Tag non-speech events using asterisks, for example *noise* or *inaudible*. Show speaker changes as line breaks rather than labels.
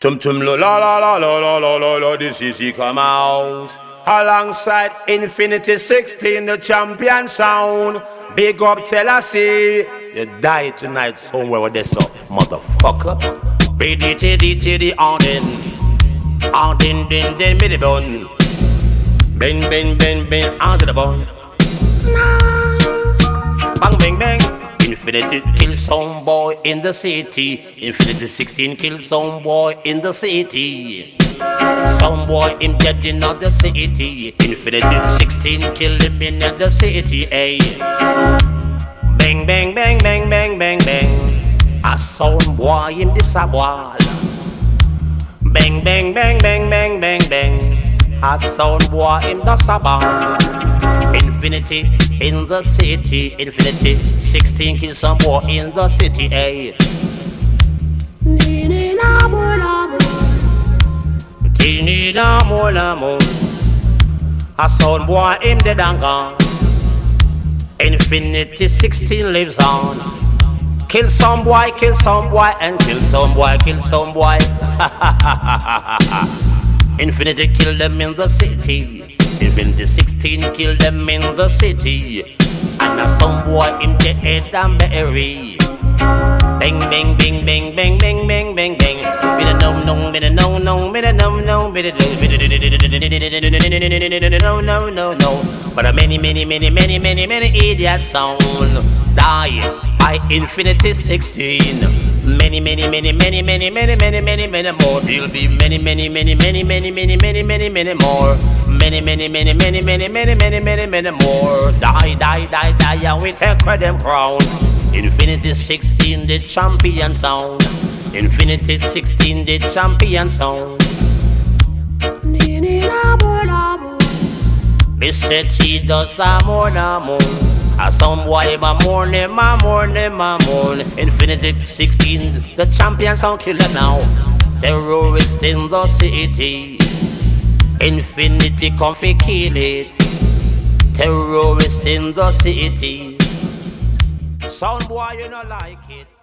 Tum tum la la la la la la la la la the CC come out Alongside Infinity 16 the champion sound. Big up tell You die tonight somewhere with this up motherfucker. BDT on in On din din din midi bone Bing bing bing bing onto the bone Infinity kill some boy in the city. Infinity 16 kill some boy in the city. Some boy in dead in the city. Infinity 16 kill him in the city. Ay. Bang bang bang bang bang bang bang. A some boy in the wall. Bang bang bang bang bang bang bang. A some boy in the sabah. Infinity in the city, infinity. 16 kill some more in the city, eh? ayy. Tini l'amour, l'amour. A son boy in the danga. Infinity 16 lives on. Kill some boy, kill some boy, and kill some boy, kill some boy. *laughs* Infinity kill them in the city. Infinity 16 kill them in the city. And some boy in the head and berry. Bang bang bang bang bang bang bang bang bang. Be the no no be the no no be the no no no no. But a many many many many many many idiot sound die by Infinity 16. Many, many, many, many, many, many, many, many, many more. There'll be many, many, many, many, many, many, many, many, many more. Many, many, many, many, many, many, many, many, many more. Die, die, die, die, and we take for them crown. Infinity 16, the champion sound. Infinity 16, the champion sound. Me said she does a more, more. A some boy my morning, my morning, my morning. Infinity 16, the champion sound killer now. Terrorist in the city. Infinity come fi kill it. Terrorist in the city. Sound boy, you not like it.